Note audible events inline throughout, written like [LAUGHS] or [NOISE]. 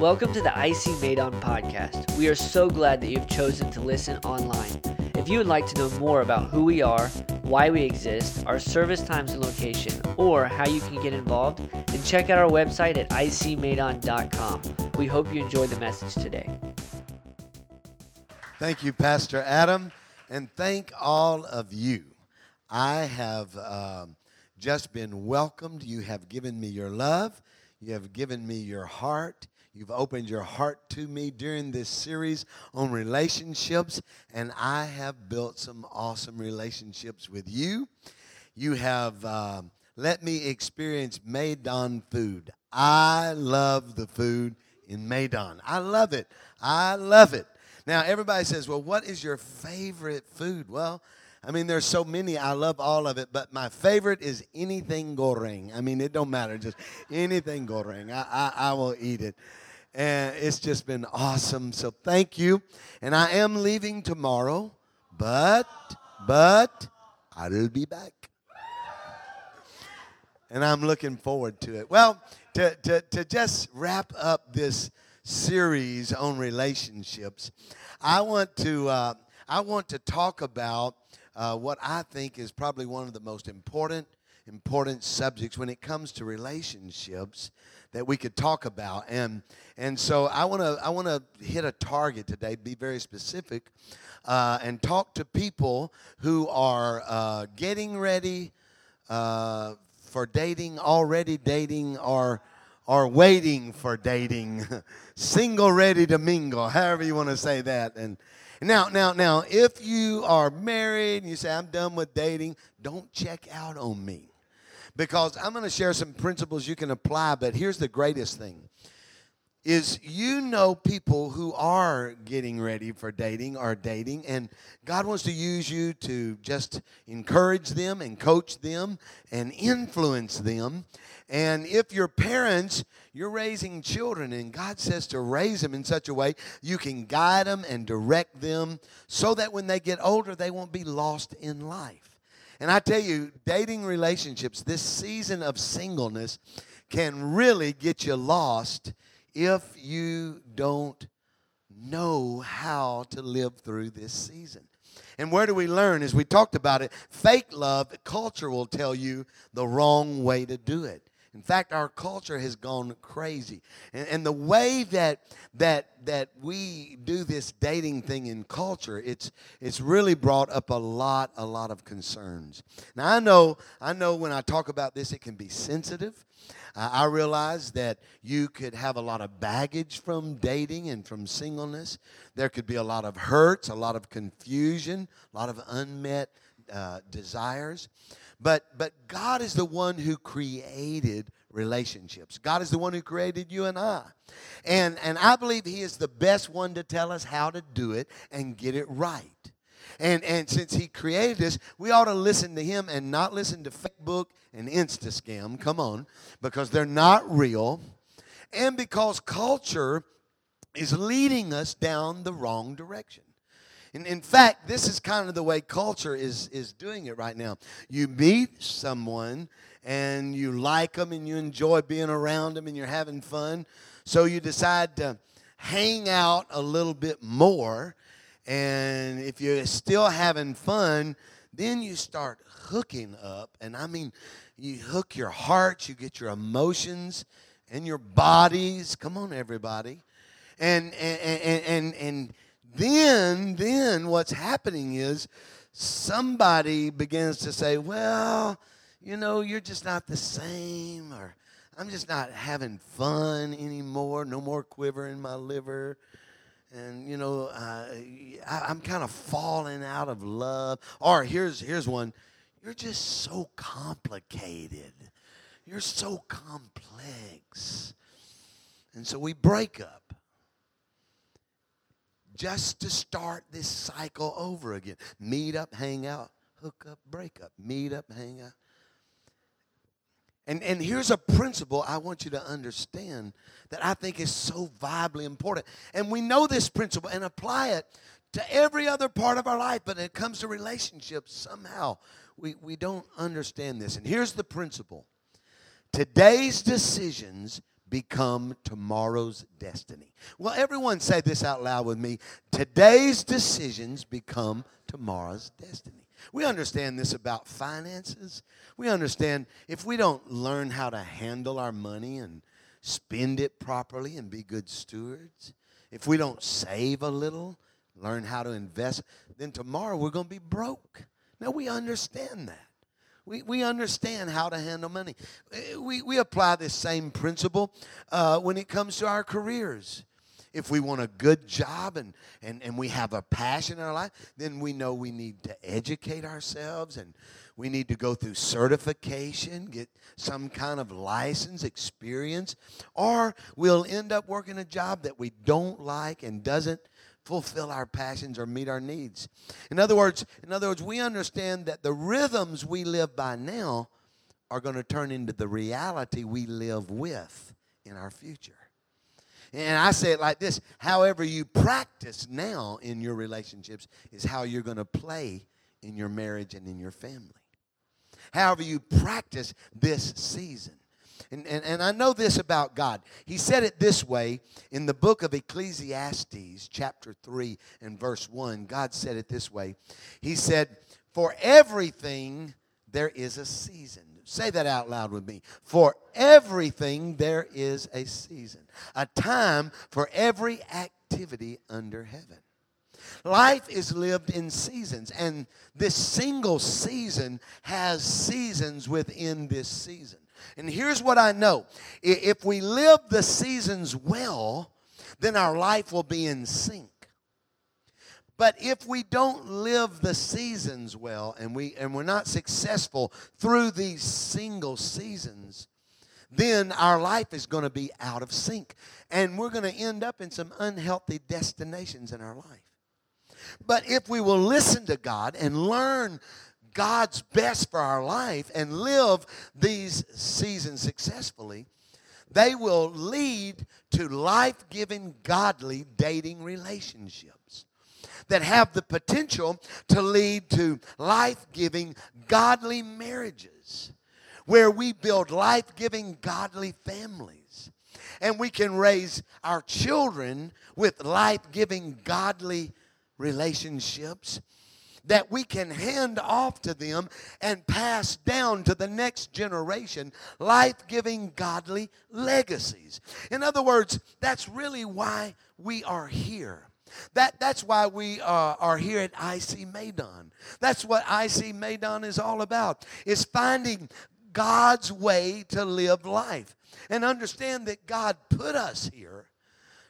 Welcome to the IC Medan podcast. We are so glad that you've chosen to listen online. If you would like to know more about who we are, why we exist, our service times and location, or how you can get involved, then check out our website at icmedan.com. We hope you enjoy the message today. Thank you, Pastor Adam, and thank all of you. I have um, just been welcomed. You have given me your love, you have given me your heart. You've opened your heart to me during this series on relationships, and I have built some awesome relationships with you. You have um, let me experience Medan food. I love the food in Medan. I love it. I love it. Now, everybody says, well, what is your favorite food? Well, I mean, there's so many. I love all of it, but my favorite is anything goreng. I mean, it don't matter, just anything goreng. I, I, I will eat it and it's just been awesome. So thank you. And I am leaving tomorrow, but but I'll be back. And I'm looking forward to it. Well, to, to, to just wrap up this series on relationships, I want to uh, I want to talk about uh, what I think is probably one of the most important important subjects when it comes to relationships that we could talk about. And, and so I want to I wanna hit a target today, be very specific, uh, and talk to people who are uh, getting ready uh, for dating, already dating, or are waiting for dating, [LAUGHS] single ready to mingle, however you want to say that. And now, now, now, if you are married and you say, I'm done with dating, don't check out on me because I'm going to share some principles you can apply, but here's the greatest thing is you know people who are getting ready for dating or dating and God wants to use you to just encourage them and coach them and influence them. And if you're parents, you're raising children and God says to raise them in such a way you can guide them and direct them so that when they get older they won't be lost in life. And I tell you, dating relationships, this season of singleness can really get you lost if you don't know how to live through this season. And where do we learn? As we talked about it, fake love, culture will tell you the wrong way to do it. In fact, our culture has gone crazy. And, and, the way that, that, that we do this dating thing in culture, it's, it's really brought up a lot, a lot of concerns. Now, I know, I know when I talk about this, it can be sensitive. I realize that you could have a lot of baggage from dating and from singleness. There could be a lot of hurts, a lot of confusion, a lot of unmet uh, desires. But, but God is the one who created relationships. God is the one who created you and I. And, and I believe He is the best one to tell us how to do it and get it right. And, and since He created us, we ought to listen to Him and not listen to Facebook and Insta scam. Come on, because they're not real. And because culture is leading us down the wrong direction. In fact, this is kind of the way culture is, is doing it right now. You meet someone and you like them and you enjoy being around them and you're having fun. So you decide to hang out a little bit more. And if you're still having fun, then you start hooking up. And I mean, you hook your hearts, you get your emotions and your bodies. Come on, everybody. And, and, and, and, and then, then what's happening is somebody begins to say, well, you know, you're just not the same, or I'm just not having fun anymore, no more quiver in my liver. And, you know, uh, I, I'm kind of falling out of love. Or here's, here's one you're just so complicated. You're so complex. And so we break up just to start this cycle over again. Meet up, hang out, hook up, break up. Meet up, hang out. And, and here's a principle I want you to understand that I think is so vitally important. And we know this principle and apply it to every other part of our life, but it comes to relationships, somehow we, we don't understand this. And here's the principle today's decisions become tomorrow's destiny. Well, everyone say this out loud with me. Today's decisions become tomorrow's destiny. We understand this about finances. We understand if we don't learn how to handle our money and spend it properly and be good stewards, if we don't save a little, learn how to invest, then tomorrow we're going to be broke. Now, we understand that. We, we understand how to handle money. Eh, we, we apply this same principle uh, when it comes to our careers. If we want a good job and, and, and we have a passion in our life, then we know we need to educate ourselves and we need to go through certification, get some kind of license, experience, or we'll end up working a job that we don't like and doesn't fulfill our passions or meet our needs. In other words, in other words, we understand that the rhythms we live by now are going to turn into the reality we live with in our future. And I say it like this however you practice now in your relationships is how you're going to play in your marriage and in your family. However, you practice this season. And, and, and I know this about God. He said it this way in the book of Ecclesiastes, chapter 3 and verse 1. God said it this way He said, For everything there is a season. Say that out loud with me. For everything there is a season, a time for every activity under heaven. Life is lived in seasons, and this single season has seasons within this season. And here's what I know if we live the seasons well, then our life will be in sync. But if we don't live the seasons well and, we, and we're not successful through these single seasons, then our life is going to be out of sync. And we're going to end up in some unhealthy destinations in our life. But if we will listen to God and learn God's best for our life and live these seasons successfully, they will lead to life giving, godly dating relationships that have the potential to lead to life giving, godly marriages where we build life giving, godly families. And we can raise our children with life giving, godly relationships that we can hand off to them and pass down to the next generation life giving, godly legacies. In other words, that's really why we are here. That, that's why we uh, are here at IC Medan. That's what IC Medan is all about, is finding God's way to live life. And understand that God put us here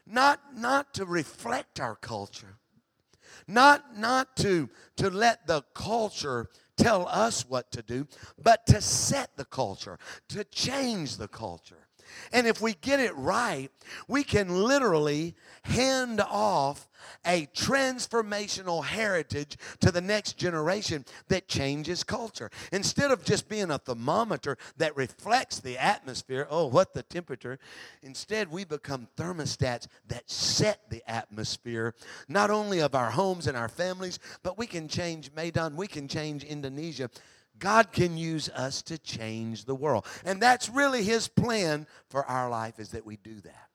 not, not to reflect our culture, not, not to, to let the culture tell us what to do, but to set the culture, to change the culture. And if we get it right, we can literally hand off a transformational heritage to the next generation that changes culture. Instead of just being a thermometer that reflects the atmosphere, oh, what the temperature, instead we become thermostats that set the atmosphere, not only of our homes and our families, but we can change Medan, we can change Indonesia. God can use us to change the world. And that's really his plan for our life is that we do that.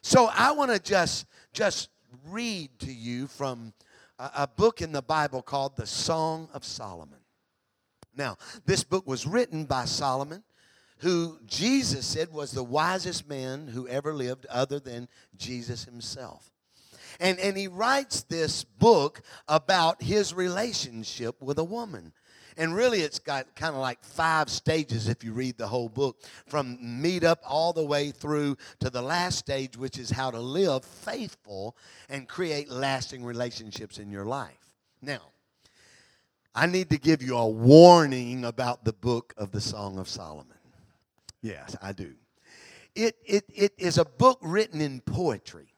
So I want to just just read to you from a, a book in the Bible called the Song of Solomon. Now, this book was written by Solomon, who Jesus said was the wisest man who ever lived, other than Jesus himself. And, and he writes this book about his relationship with a woman. And really, it's got kind of like five stages if you read the whole book, from meet up all the way through to the last stage, which is how to live faithful and create lasting relationships in your life. Now, I need to give you a warning about the book of the Song of Solomon. Yes, I do. It, it, it is a book written in poetry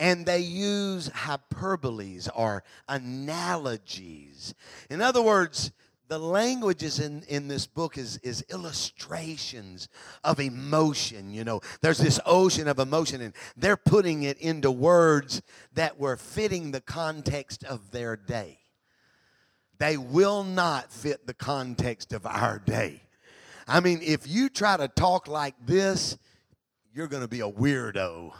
and they use hyperboles or analogies. In other words, the languages in, in this book is, is illustrations of emotion. You know, there's this ocean of emotion, and they're putting it into words that were fitting the context of their day. They will not fit the context of our day. I mean, if you try to talk like this, you're going to be a weirdo.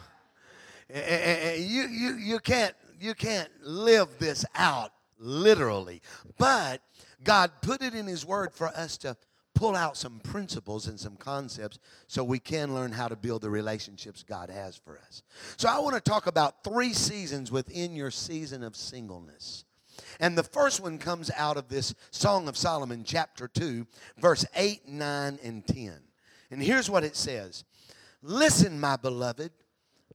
You, you, you, can't, you can't live this out literally. But God put it in His Word for us to pull out some principles and some concepts so we can learn how to build the relationships God has for us. So I want to talk about three seasons within your season of singleness. And the first one comes out of this Song of Solomon, chapter 2, verse 8, 9, and 10. And here's what it says Listen, my beloved,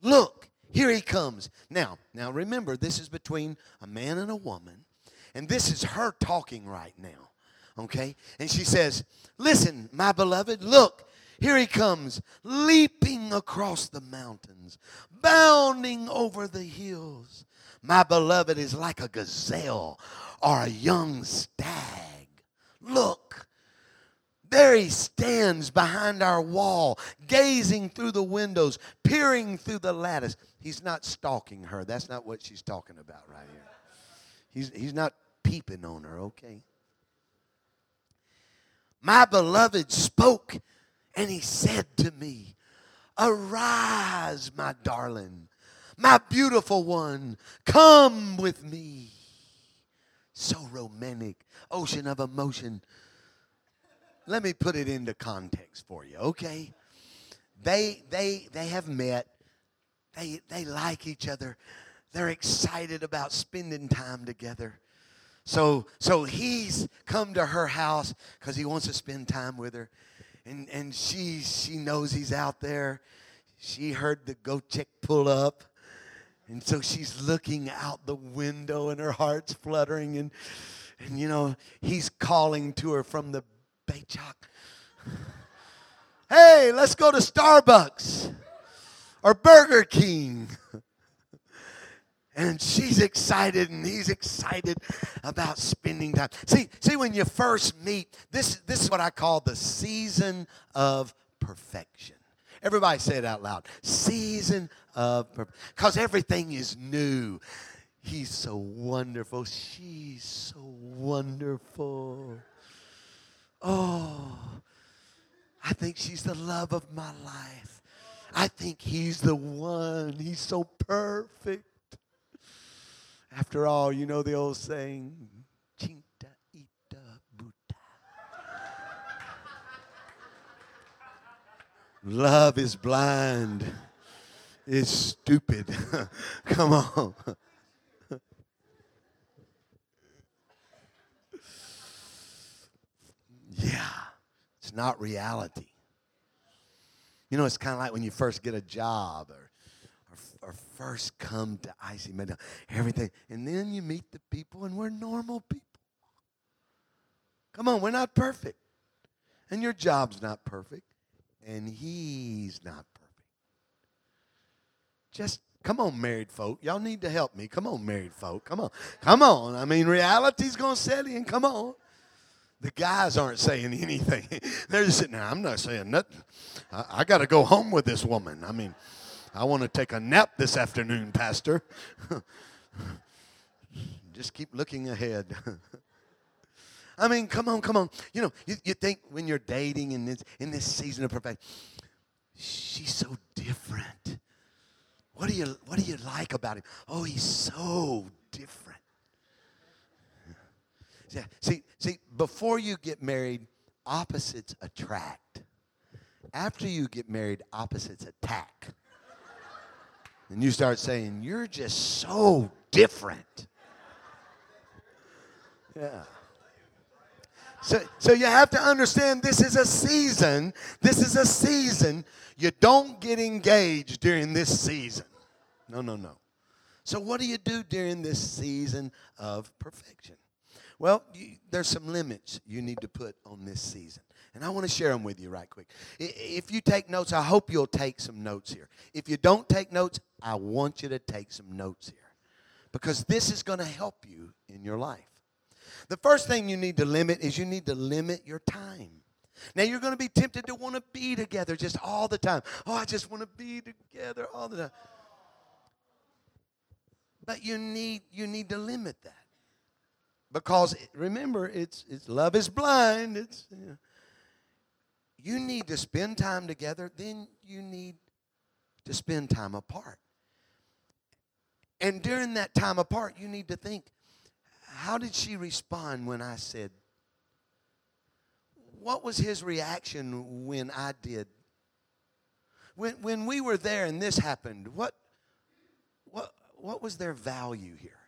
look, here he comes. Now, now remember, this is between a man and a woman, and this is her talking right now. Okay? And she says, Listen, my beloved, look, here he comes, leaping across the mountains, bounding over the hills. My beloved is like a gazelle or a young stag. Look, there he stands behind our wall, gazing through the windows, peering through the lattice. He's not stalking her. That's not what she's talking about right here. He's, he's not peeping on her, okay? My beloved spoke and he said to me, Arise, my darling my beautiful one, come with me. So romantic, ocean of emotion. Let me put it into context for you, okay? They they they have met. They they like each other. They're excited about spending time together. So so he's come to her house because he wants to spend time with her. And and she she knows he's out there. She heard the Gojek pull up. And so she's looking out the window and her heart's fluttering. And, and you know, he's calling to her from the becak. Hey, let's go to Starbucks or Burger King. And she's excited and he's excited about spending time. See, see, when you first meet, this, this is what I call the season of perfection. Everybody say it out loud. Season of because everything is new. He's so wonderful. She's so wonderful. Oh, I think she's the love of my life. I think he's the one. He's so perfect. After all, you know the old saying, chinta ita buta. Love is blind, is stupid. [LAUGHS] Come on. yeah, it's not reality. You know, it's kind of like when you first get a job or, or first come to IC Med, everything, and then you meet the people, and we're normal people. Come on, we're not perfect. And your job's not perfect and he's not perfect. Just come on, married folk. Y'all need to help me. Come on, married folk. Come on. Come on. I mean, reality's going to set in. Come on. The guys aren't saying [LAUGHS] anything. They're just sitting there. I'm not saying nothing. I, I got to go home with this woman. I mean, I want to take a nap this afternoon, Pastor. [LAUGHS] just keep looking ahead. [LAUGHS] I mean, come on, come on. You know, you, you think when you're dating in this in this season of perfection, she's so different. What do you what do you like about him? Oh, he's so different. Yeah. See, see, before you get married, opposites attract. After you get married, opposites attack. And you start saying, You're just so different. Yeah. So, so you have to understand this is a season. This is a season. You don't get engaged during this season. No, no, no. So, what do you do during this season of perfection? Well, you, there's some limits you need to put on this season. And I want to share them with you right quick. If you take notes, I hope you'll take some notes here. If you don't take notes, I want you to take some notes here because this is going to help you in your life. The first thing you need to limit is you need to limit your time. Now you're going to be tempted to want to be together just all the time. Oh, I just want to be together all the time. But you need you need to limit that. Because remember, it's it's love is blind. It's you, know, you need to spend time together, then you need to spend time apart. And during that time apart, you need to think how did she respond when I said, what was his reaction when I did? When, when we were there and this happened, what, what, what was their value here?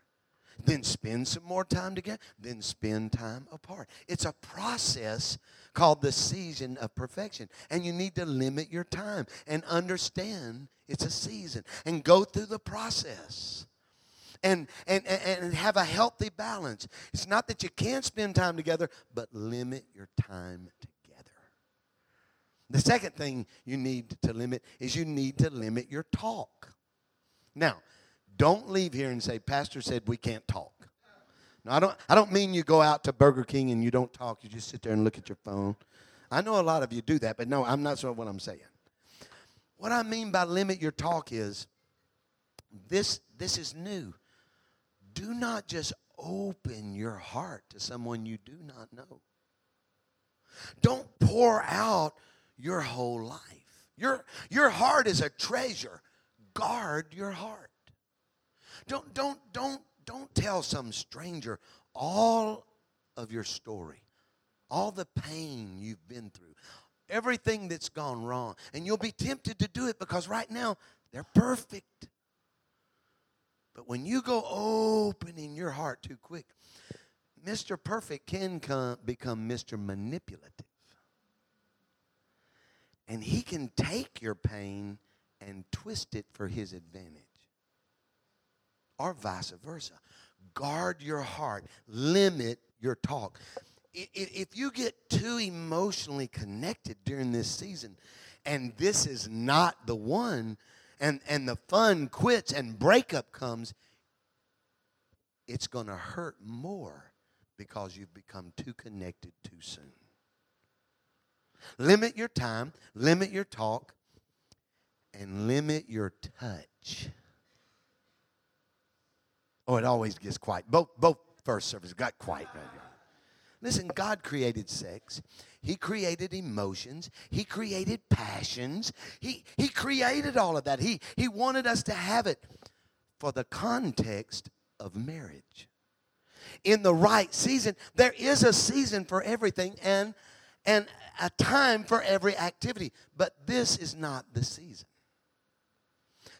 Then spend some more time together, then spend time apart. It's a process called the season of perfection. And you need to limit your time and understand it's a season and go through the process and, and, and have a healthy balance. It's not that you can't spend time together, but limit your time together. The second thing you need to limit is you need to limit your talk. Now, don't leave here and say, Pastor said we can't talk. No, I don't, I don't mean you go out to Burger King and you don't talk, you just sit there and look at your phone. I know a lot of you do that, but no, I'm not sure what I'm saying. What I mean by limit your talk is this, this is new do not just open your heart to someone you do not know. Don't pour out your whole life. Your, your heart is a treasure. Guard your heart. Don't, don't, don't, don't tell some stranger all of your story, all the pain you've been through, everything that's gone wrong. And you'll be tempted to do it because right now they're perfect. But when you go opening your heart too quick, Mr. Perfect can come, become Mr. Manipulative. And he can take your pain and twist it for his advantage. Or vice versa. Guard your heart, limit your talk. If you get too emotionally connected during this season, and this is not the one, and, and the fun quits and breakup comes, it's going to hurt more because you've become too connected too soon. Limit your time, limit your talk, and limit your touch. Oh, it always gets quiet. Both, both first services got quiet right here. Listen, God created sex. He created emotions. He created passions. He, he created all of that. He, he wanted us to have it for the context of marriage. In the right season, there is a season for everything and, and a time for every activity. But this is not the season.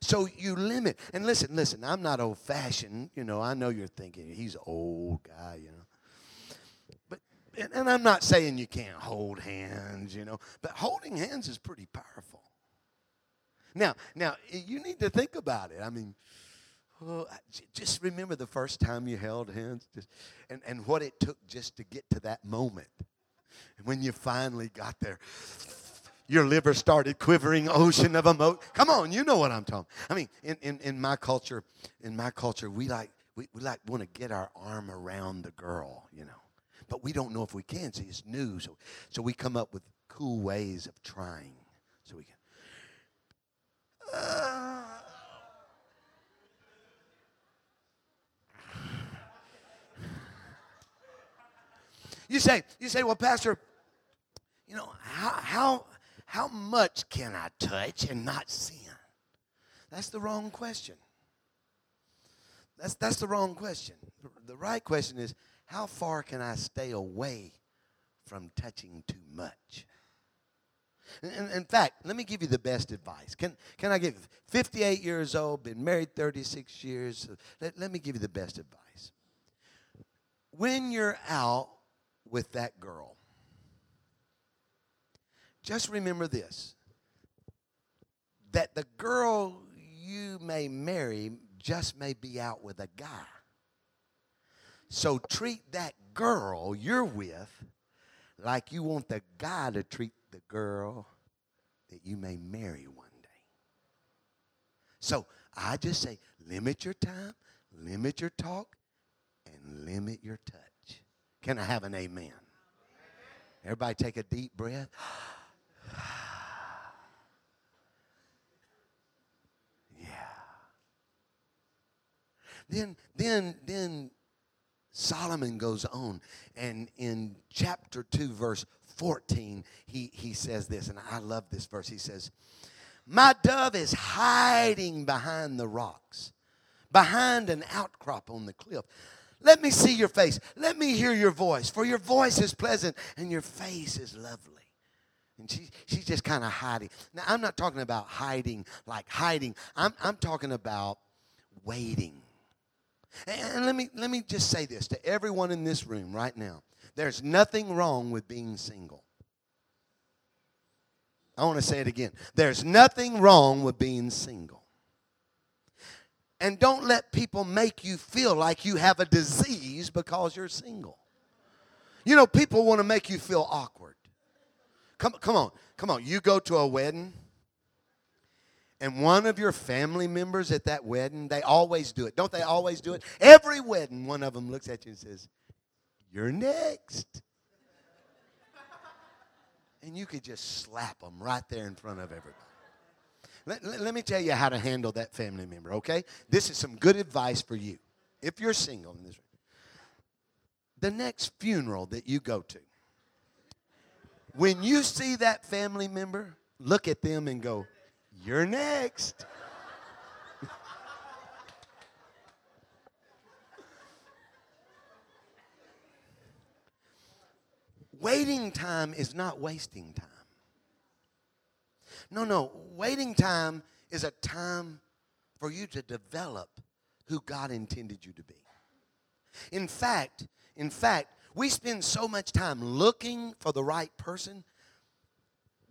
So you limit. And listen, listen, I'm not old fashioned. You know, I know you're thinking he's an old guy, you know and, and I'm not saying you can't hold hands, you know, but holding hands is pretty powerful. Now, now you need to think about it. I mean, oh, just remember the first time you held hands, just, and, and what it took just to get to that moment. And when you finally got there, your liver started quivering, ocean of emotion. Come on, you know what I'm talking. I mean, in, in, in my culture, in my culture, we like we, we like want to get our arm around the girl, you know but we don't know if we can. See, it's new. So, so we come up with cool ways of trying. So we can. Uh, [SIGHS] you say, you say, well, Pastor, you know, how, how, how much can I touch and not sin? That's the wrong question. That's, that's the wrong question. The right question is, how far can I stay away from touching too much? In, in, fact, let me give you the best advice. Can, can I give 58 years old, been married 36 years? Let, let me give you the best advice. When you're out with that girl, just remember this that the girl you may marry just may be out with a guy. So treat that girl you're with like you want the guy to treat the girl that you may marry one day. So I just say limit your time, limit your talk, and limit your touch. Can I have an amen? Everybody take a deep breath. Then then then Solomon goes on, and in chapter 2, verse 14, he, he says this, and I love this verse. He says, My dove is hiding behind the rocks, behind an outcrop on the cliff. Let me see your face. Let me hear your voice, for your voice is pleasant and your face is lovely. And she, she's just kind of hiding. Now, I'm not talking about hiding like hiding, I'm, I'm talking about waiting. And, let, me, let me just say this to everyone in this room right now there's nothing wrong with being single. I want to say it again. There's nothing wrong with being single. And don't let people make you feel like you have a disease because you're single. You know, people want to make you feel awkward. Come, come on, come on. You go to a wedding, and one of your family members at that wedding, they always do it. Don't they always do it? Every wedding, one of them looks at you and says, You're next. And you could just slap them right there in front of everybody. Let, let, let, me tell you how to handle that family member, okay? This is some good advice for you. If you're single in this room, the next funeral that you go to, when you see that family member, look at them and go, You're next. Waiting time is not wasting time. No, no. Waiting time is a time for you to develop who God intended you to be. In fact, in fact, we spend so much time looking for the right person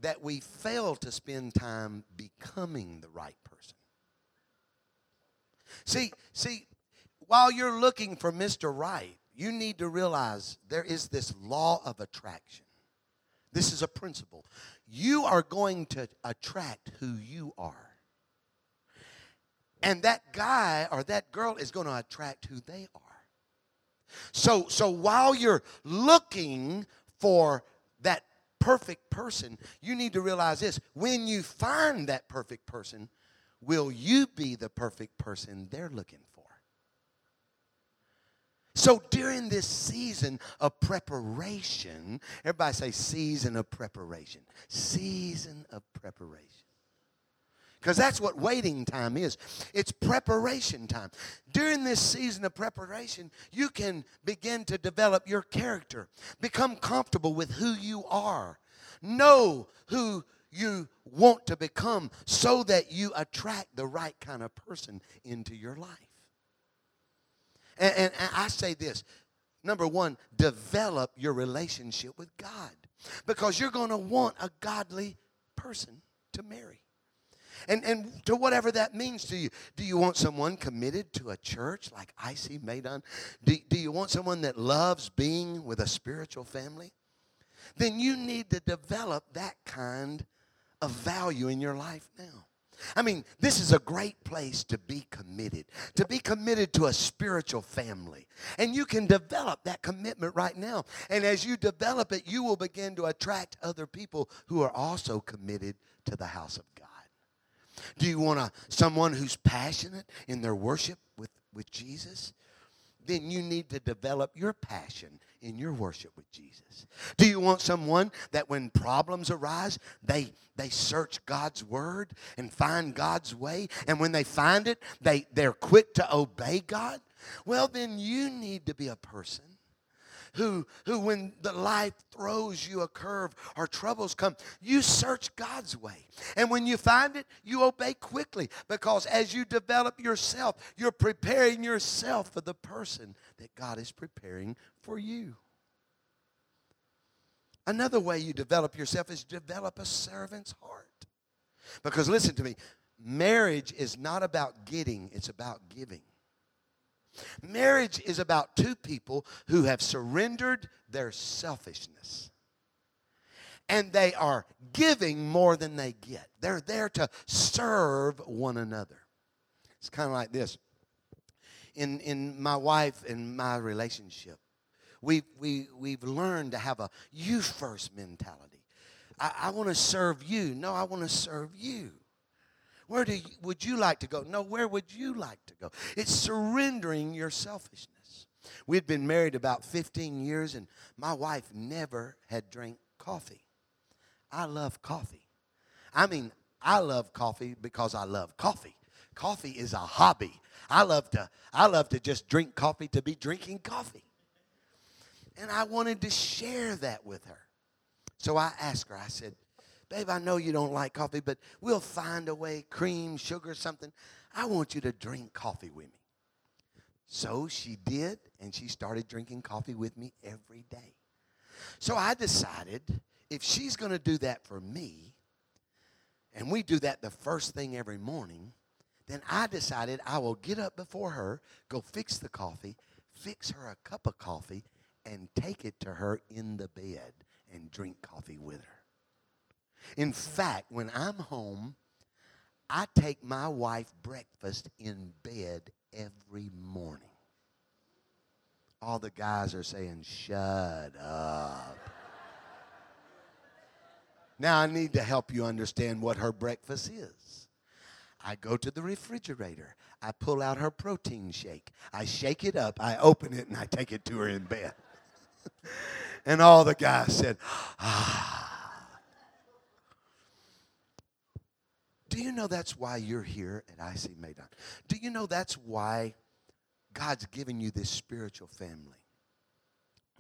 that we fail to spend time becoming the right person. See, see, while you're looking for Mr. Right, you need to realize there is this law of attraction. This is a principle. You are going to attract who you are. And that guy or that girl is going to attract who they are. So, so while you're looking for that perfect person, you need to realize this. When you find that perfect person, will you be the perfect person they're looking for? So during this season of preparation, everybody say season of preparation. Season of preparation. Because that's what waiting time is. It's preparation time. During this season of preparation, you can begin to develop your character, become comfortable with who you are, know who you want to become so that you attract the right kind of person into your life. And, and, and I say this number one, develop your relationship with God because you're going to want a godly person to marry. And, and to whatever that means to you. Do you want someone committed to a church like IC Medan? Do, do you want someone that loves being with a spiritual family? Then you need to develop that kind of value in your life now. I mean, this is a great place to be committed, to be committed to a spiritual family. And you can develop that commitment right now. And as you develop it, you will begin to attract other people who are also committed to the house of God. Do you want a, someone who's passionate in their worship with, with Jesus? Then you need to develop your passion in your worship with Jesus. Do you want someone that when problems arise, they, they search God's word and find God's way? And when they find it, they, they're quick to obey God? Well, then you need to be a person who, who when the life throws you a curve or troubles come, you search God's way. And when you find it, you obey quickly because as you develop yourself, you're preparing yourself for the person that God is preparing for you. Another way you develop yourself is develop a servant's heart. Because listen to me, marriage is not about getting, it's about giving. Marriage is about two people who have surrendered their selfishness. And they are giving more than they get. They're there to serve one another. It's kind of like this. In, in my wife and my relationship, we, we, we've learned to have a you first mentality. I, I want to serve you. No, I want to serve you. Where do you, would you like to go? No, where would you like to go? It's surrendering your selfishness. We'd been married about 15 years, and my wife never had drank coffee. I love coffee. I mean, I love coffee because I love coffee. Coffee is a hobby. I love to I love to just drink coffee to be drinking coffee. And I wanted to share that with her. So I asked her, I said, Babe, I know you don't like coffee, but we'll find a way, cream, sugar, something. I want you to drink coffee with me. So she did, and she started drinking coffee with me every day. So I decided if she's going to do that for me, and we do that the first thing every morning, then I decided I will get up before her, go fix the coffee, fix her a cup of coffee, and take it to her in the bed and drink coffee with her. In fact, when I'm home, I take my wife breakfast in bed every morning. All the guys are saying, shut up. now I need to help you understand what her breakfast is. I go to the refrigerator. I pull out her protein shake. I shake it up. I open it and I take it to her in bed. [LAUGHS] and all the guys said, ah. Do you know that's why you're here at IC Medan? Do you know that's why God's given you this spiritual family?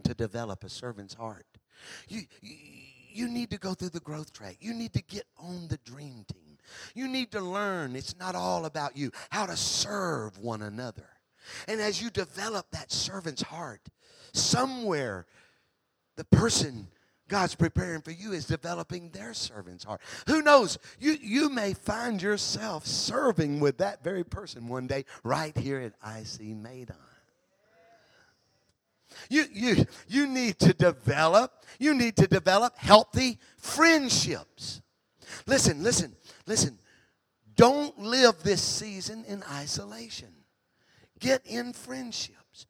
To develop a servant's heart. You, you need to go through the growth track. You need to get on the dream team. You need to learn it's not all about you, how to serve one another. And as you develop that servant's heart, somewhere the person God's preparing for you is developing their servant's heart. Who knows? You, you may find yourself serving with that very person one day right here at IC Medan. You, you, you need to develop, you need to develop healthy friendships. Listen, listen, listen. Don't live this season in isolation. Get in friendships.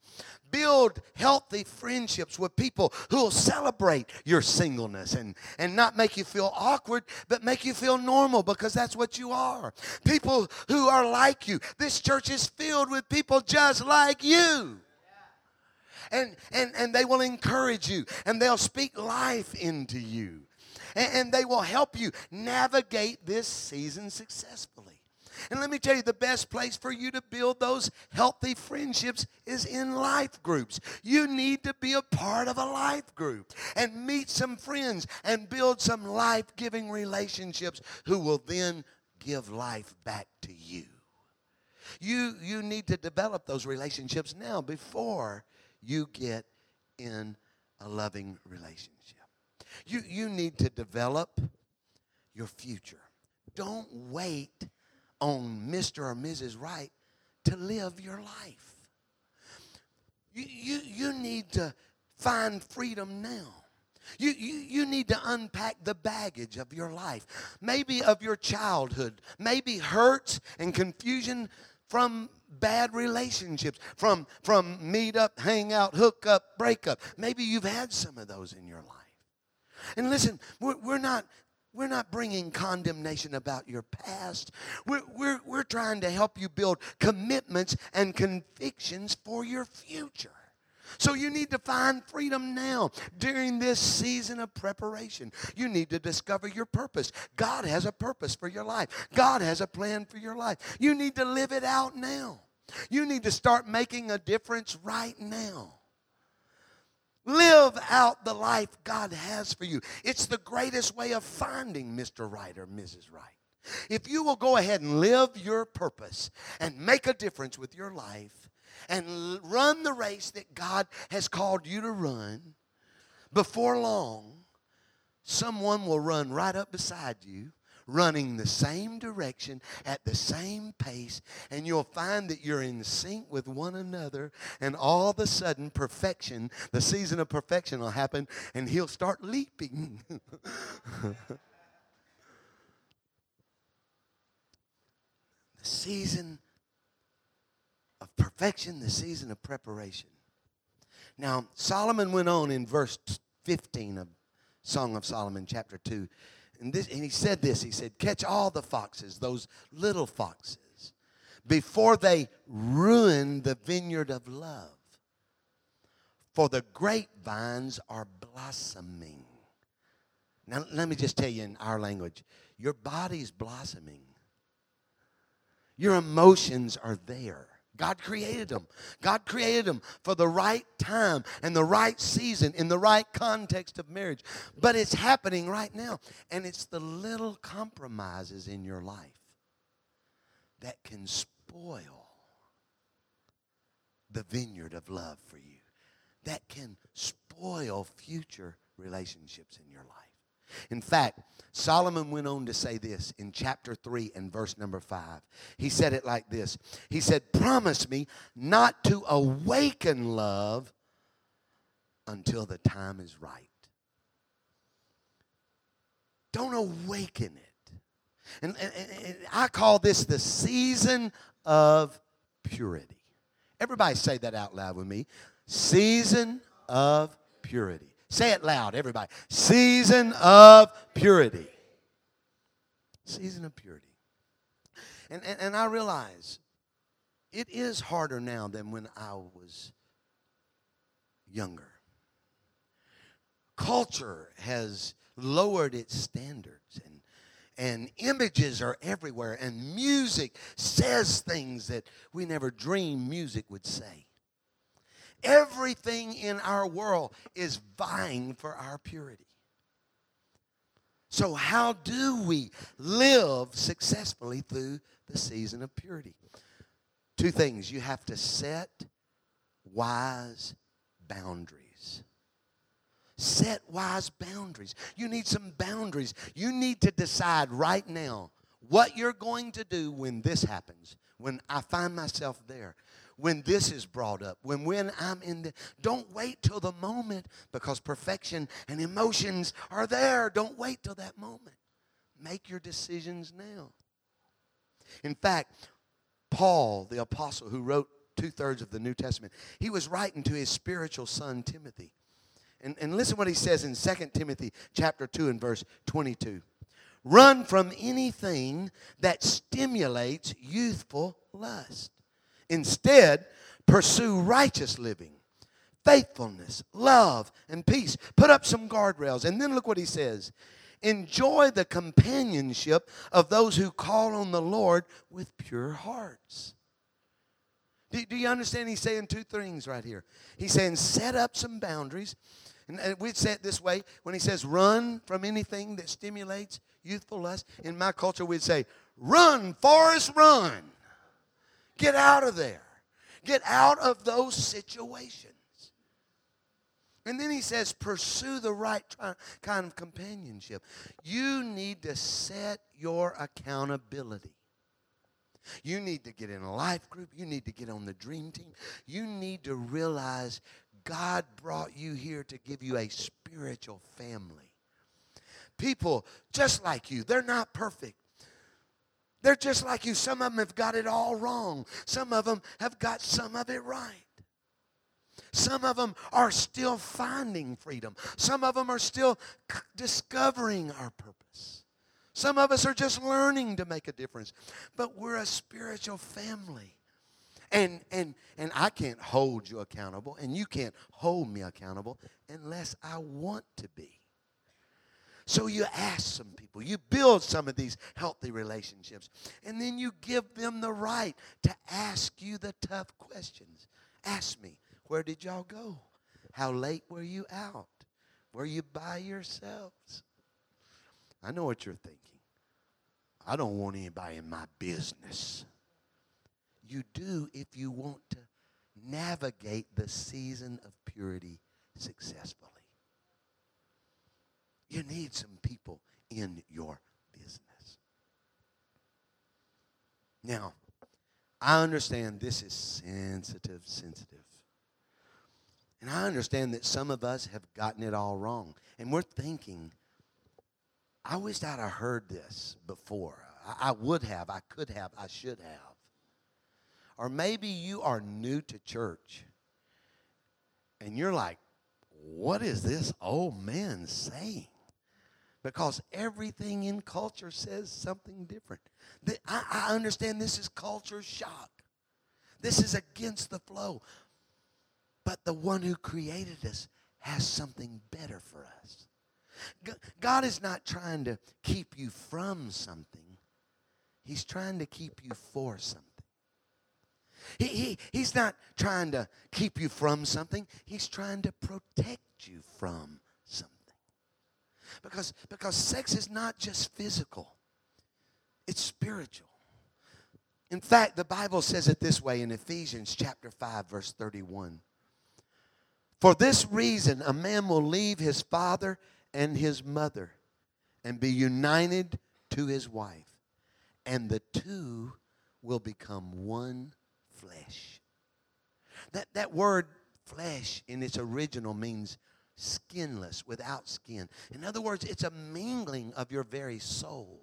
Build healthy friendships with people who will celebrate your singleness and, and not make you feel awkward, but make you feel normal because that's what you are. People who are like you. This church is filled with people just like you. And, and, and they will encourage you and they'll speak life into you. And, and they will help you navigate this season successfully. And let me tell you, the best place for you to build those healthy friendships is in life groups. You need to be a part of a life group and meet some friends and build some life giving relationships who will then give life back to you. You, you need to develop those relationships now before you get in a loving relationship. You, you need to develop your future. Don't wait on Mr. or Mrs. Right to live your life. You, you, you need to find freedom now. You, you, you need to unpack the baggage of your life, maybe of your childhood, maybe hurts and confusion from bad relationships, from, from meet up, hang out, hook up, break up. Maybe you've had some of those in your life. And listen, we're, we're not we're not bringing condemnation about your past. We're, we're, we're trying to help you build commitments and convictions for your future. So you need to find freedom now during this season of preparation. You need to discover your purpose. God has a purpose for your life, God has a plan for your life. You need to live it out now. You need to start making a difference right now. Live out the life God has for you. It's the greatest way of finding Mr. Right or Mrs. Right. If you will go ahead and live your purpose and make a difference with your life and run the race that God has called you to run, before long, someone will run right up beside you running the same direction at the same pace, and you'll find that you're in sync with one another, and all of a sudden, perfection, the season of perfection will happen, and he'll start leaping. [LAUGHS] the season of perfection, the season of preparation. Now, Solomon went on in verse 15 of Song of Solomon, chapter 2. And, this, and he said this he said, Catch all the foxes, those little foxes, before they ruin the vineyard of love. For the grapevines are blossoming. Now, let me just tell you in our language your body's blossoming. Your emotions are there. God created them. God created them for the right time and the right season in the right context of marriage. But it's happening right now. And it's the little compromises in your life that can spoil the vineyard of love for you, that can spoil future relationships in your life. In fact, Solomon went on to say this in chapter 3 and verse number 5. He said it like this He said, Promise me not to awaken love until the time is right. Don't awaken it. And, and, and I call this the season of purity. Everybody say that out loud with me. Season of purity. Say it loud, everybody. Season of purity. Season of purity. And, and, and I realize it is harder now than when I was younger. Culture has lowered its standards and and images are everywhere and music says things that we never dreamed music would say Everything in our world is vying for our purity. So, how do we live successfully through the season of purity? Two things you have to set wise boundaries. Set wise boundaries. You need some boundaries. You need to decide right now what you're going to do when this happens, when I find myself there when this is brought up, when when I'm in the don't wait till the moment because perfection and emotions are there. Don't wait till that moment. Make your decisions now. In fact, Paul, the apostle who wrote two thirds of the New Testament, he was writing to his spiritual son Timothy. And, and listen what he says in 2 Timothy chapter 2 and verse 22. Run from anything that stimulates youthful lust Instead, pursue righteous living, faithfulness, love, and peace. Put up some guardrails. And then look what he says enjoy the companionship of those who call on the Lord with pure hearts. Do, do, you understand? He's saying two things right here. He's saying set up some boundaries. And, we'd say it this way when he says run from anything that stimulates youthful lust. In my culture, we'd say, run, Forrest, run. Get out of there. Get out of those situations. And then he says, pursue the right kind of companionship. You need to set your accountability. You need to get in a life group. You need to get on the dream team. You need to realize God brought you here to give you a spiritual family. People just like you, they're not perfect. They're just like you. Some of them have got it all wrong, some of them have got some of it right. Some of them are still finding freedom. Some of them are still c- discovering our purpose. Some of us are just learning to make a difference. But we're a spiritual family. And, and, and I can't hold you accountable, and you can't hold me accountable unless I want to be. So you ask some people, you build some of these healthy relationships, and then you give them the right to ask you the tough questions. Ask me, where did y'all go? How late were you out? Were you by yourselves? I know what you're thinking. I don't want anybody in my business. You do if you want to navigate the season of purity successfully. You need some people in your business. Now, I understand this is sensitive, sensitive. And I understand that some of us have gotten it all wrong. And we're thinking, I wish I'd have heard this before. I, I would have, I could have, I should have. Or maybe you are new to church and you're like, what is this old man saying? Because everything in culture says something different. I, understand this is culture shock. This is against the flow. But the one who created us has something better for us. God is not trying to keep you from something, He's trying to keep you for something. He, he, he's not trying to keep you from something, He's trying to protect you from. Because, because sex is not just physical, it's spiritual. In fact, the Bible says it this way in Ephesians chapter 5 verse 31. For this reason a man will leave his father and his mother and be united to his wife and the two will become one flesh. That that word flesh in its original means skinless, without skin. In other words, it's a mingling of your very souls.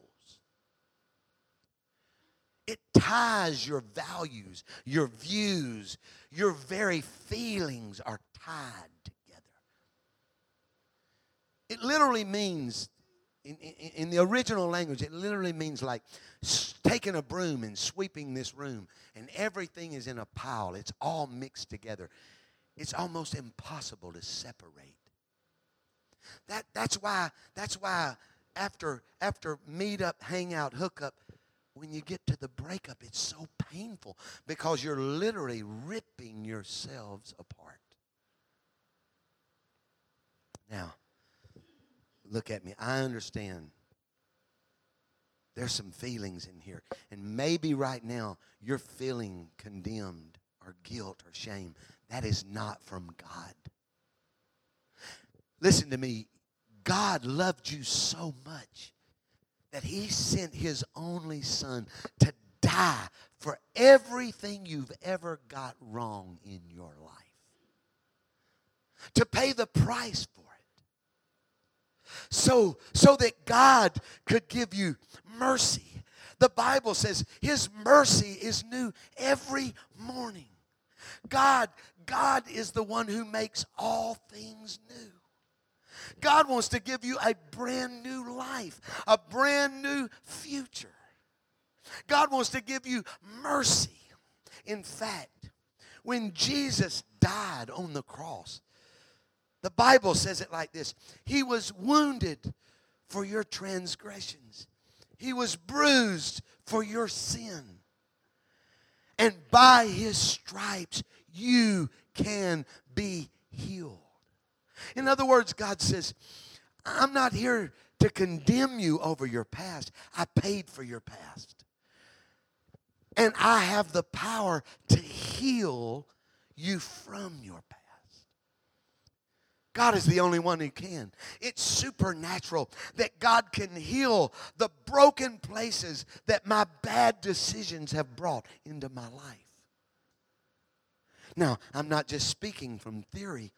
It ties your values, your views, your very feelings are tied together. It literally means, in, in, in the original language, it literally means like taking a broom and sweeping this room, and everything is in a pile. It's all mixed together. It's almost impossible to separate. That, that's why, that's why after, after meet up, hang out, hook up, when you get to the breakup, it's so painful because you're literally ripping yourselves apart. Now, look at me. I understand there's some feelings in here. And maybe right now you're feeling condemned or guilt or shame. That is not from God. Listen to me. God loved you so much that he sent his only son to die for everything you've ever got wrong in your life. To pay the price for it. So so that God could give you mercy. The Bible says his mercy is new every morning. God God is the one who makes all things new. God wants to give you a brand new life, a brand new future. God wants to give you mercy. In fact, when Jesus died on the cross, the Bible says it like this He was wounded for your transgressions, He was bruised for your sin. And by His stripes, you can be healed. In other words, God says, I'm not here to condemn you over your past. I paid for your past. And I have the power to heal you from your past. God is the only one who can. It's supernatural that God can heal the broken places that my bad decisions have brought into my life. Now, I'm not just speaking from theory,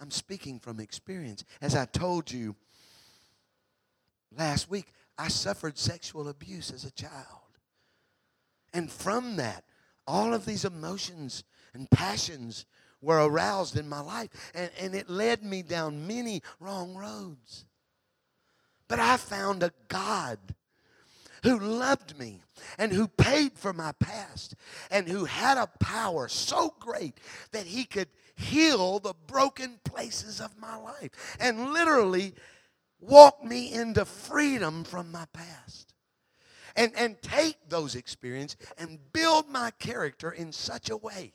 I'm speaking from experience. As I told you last week, I suffered sexual abuse as a child. And from that, all of these emotions and passions were aroused in my life. And, and it led me down many wrong roads. But I found a God who loved me and who paid for my past and who had a power so great that he could heal the broken places of my life and literally walk me into freedom from my past. And, and take those experiences and build my character in such a way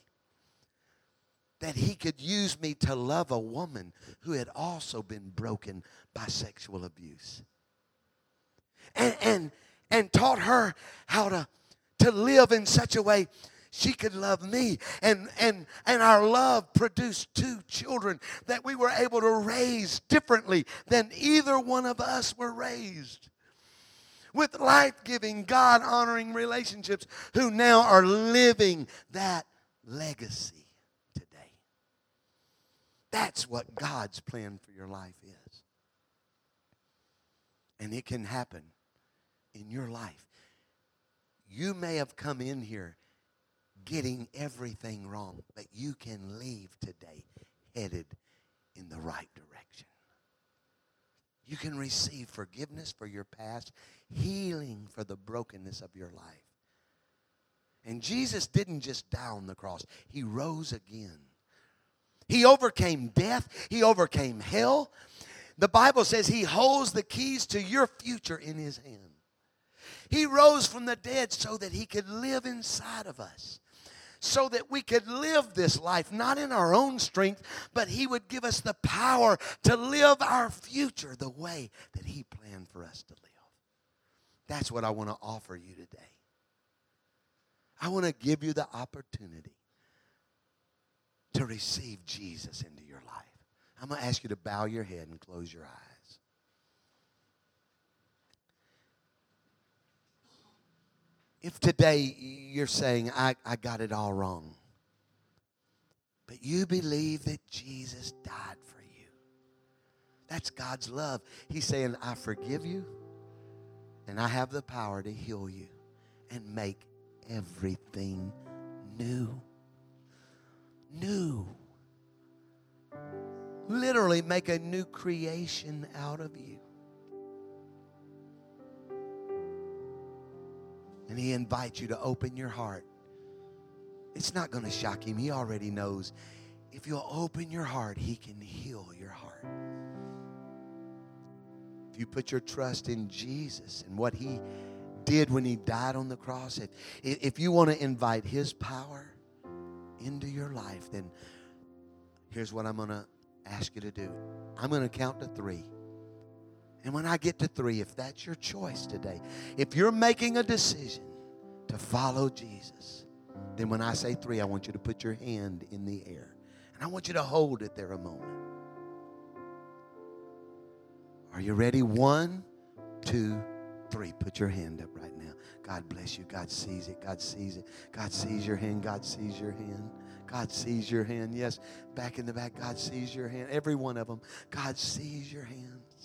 that he could use me to love a woman who had also been broken by sexual abuse. And, and, and taught her how to, to live in such a way she could love me. And and and our love produced two children that we were able to raise differently than either one of us were raised. With life-giving god-honoring relationships who now are living that legacy today. That's what god's plan for your life is. And it can happen in your life. You may have come in here getting everything wrong, but you can leave today headed in the right direction. You can receive forgiveness for your past, healing for the brokenness of your life. And Jesus didn't just die on the cross, He rose again. He overcame death, He overcame hell. The Bible says he holds the keys to your future in his hand. He rose from the dead so that he could live inside of us, so that we could live this life, not in our own strength, but he would give us the power to live our future the way that he planned for us to live. That's what I want to offer you today. I want to give you the opportunity to receive Jesus into your life. I'm going to ask you to bow your head and close your eyes. If today you're saying, I, I got it all wrong, but you believe that Jesus died for you, that's God's love. He's saying, I forgive you, and I have the power to heal you and make everything new. New. Literally make a new creation out of you. And he invites you to open your heart. It's not going to shock him. He already knows. If you'll open your heart, he can heal your heart. If you put your trust in Jesus and what he did when he died on the cross, if, if you want to invite his power into your life, then here's what I'm going to ask you to do. I'm going to count to three. And when I get to three, if that's your choice today, if you're making a decision to follow Jesus, then when I say three, I want you to put your hand in the air. And I want you to hold it there a moment. Are you ready? One, two, three. Put your hand up right now. God bless you. God sees it. God sees it. God sees your hand. God sees your hand. God sees your hand. Yes, back in the back, God sees your hand. Every one of them. God sees your hands.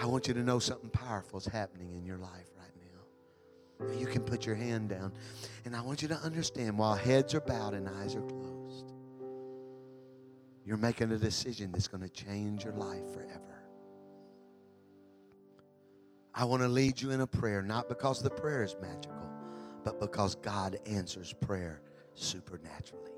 I want you to know something powerful is happening in your life right now. You can put your hand down. And I want you to understand while heads are bowed and eyes are closed, you're making a decision that's going to change your life forever. I want to lead you in a prayer, not because the prayer is magical, but because God answers prayer supernaturally.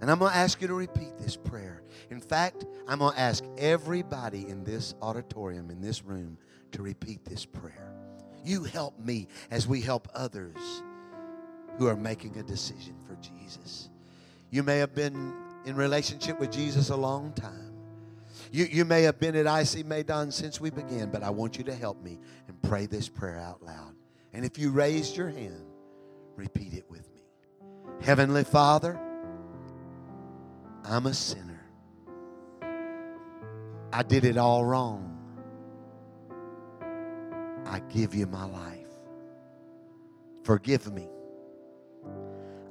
And I'm going to ask you to repeat this prayer. In fact, I'm going to ask everybody in this auditorium, in this room, to repeat this prayer. You help me as we help others who are making a decision for Jesus. You may have been in relationship with Jesus a long time. You, you may have been at IC Medan since we began, but I want you to help me and pray this prayer out loud. And if you raised your hand, repeat it with me. Heavenly Father, I'm a sinner. I did it all wrong. I give you my life. Forgive me.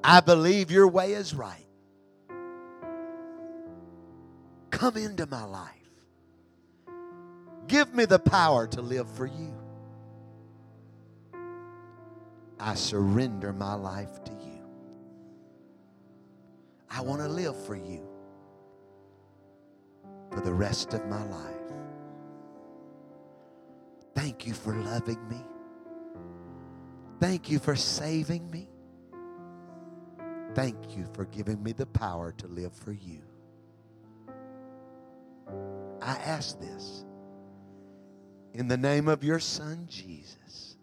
I believe your way is right. Come into my life. Give me the power to live for you. I surrender my life to you. I want to live for you for the rest of my life. Thank you for loving me. Thank you for saving me. Thank you for giving me the power to live for you. I ask this in the name of your son, Jesus.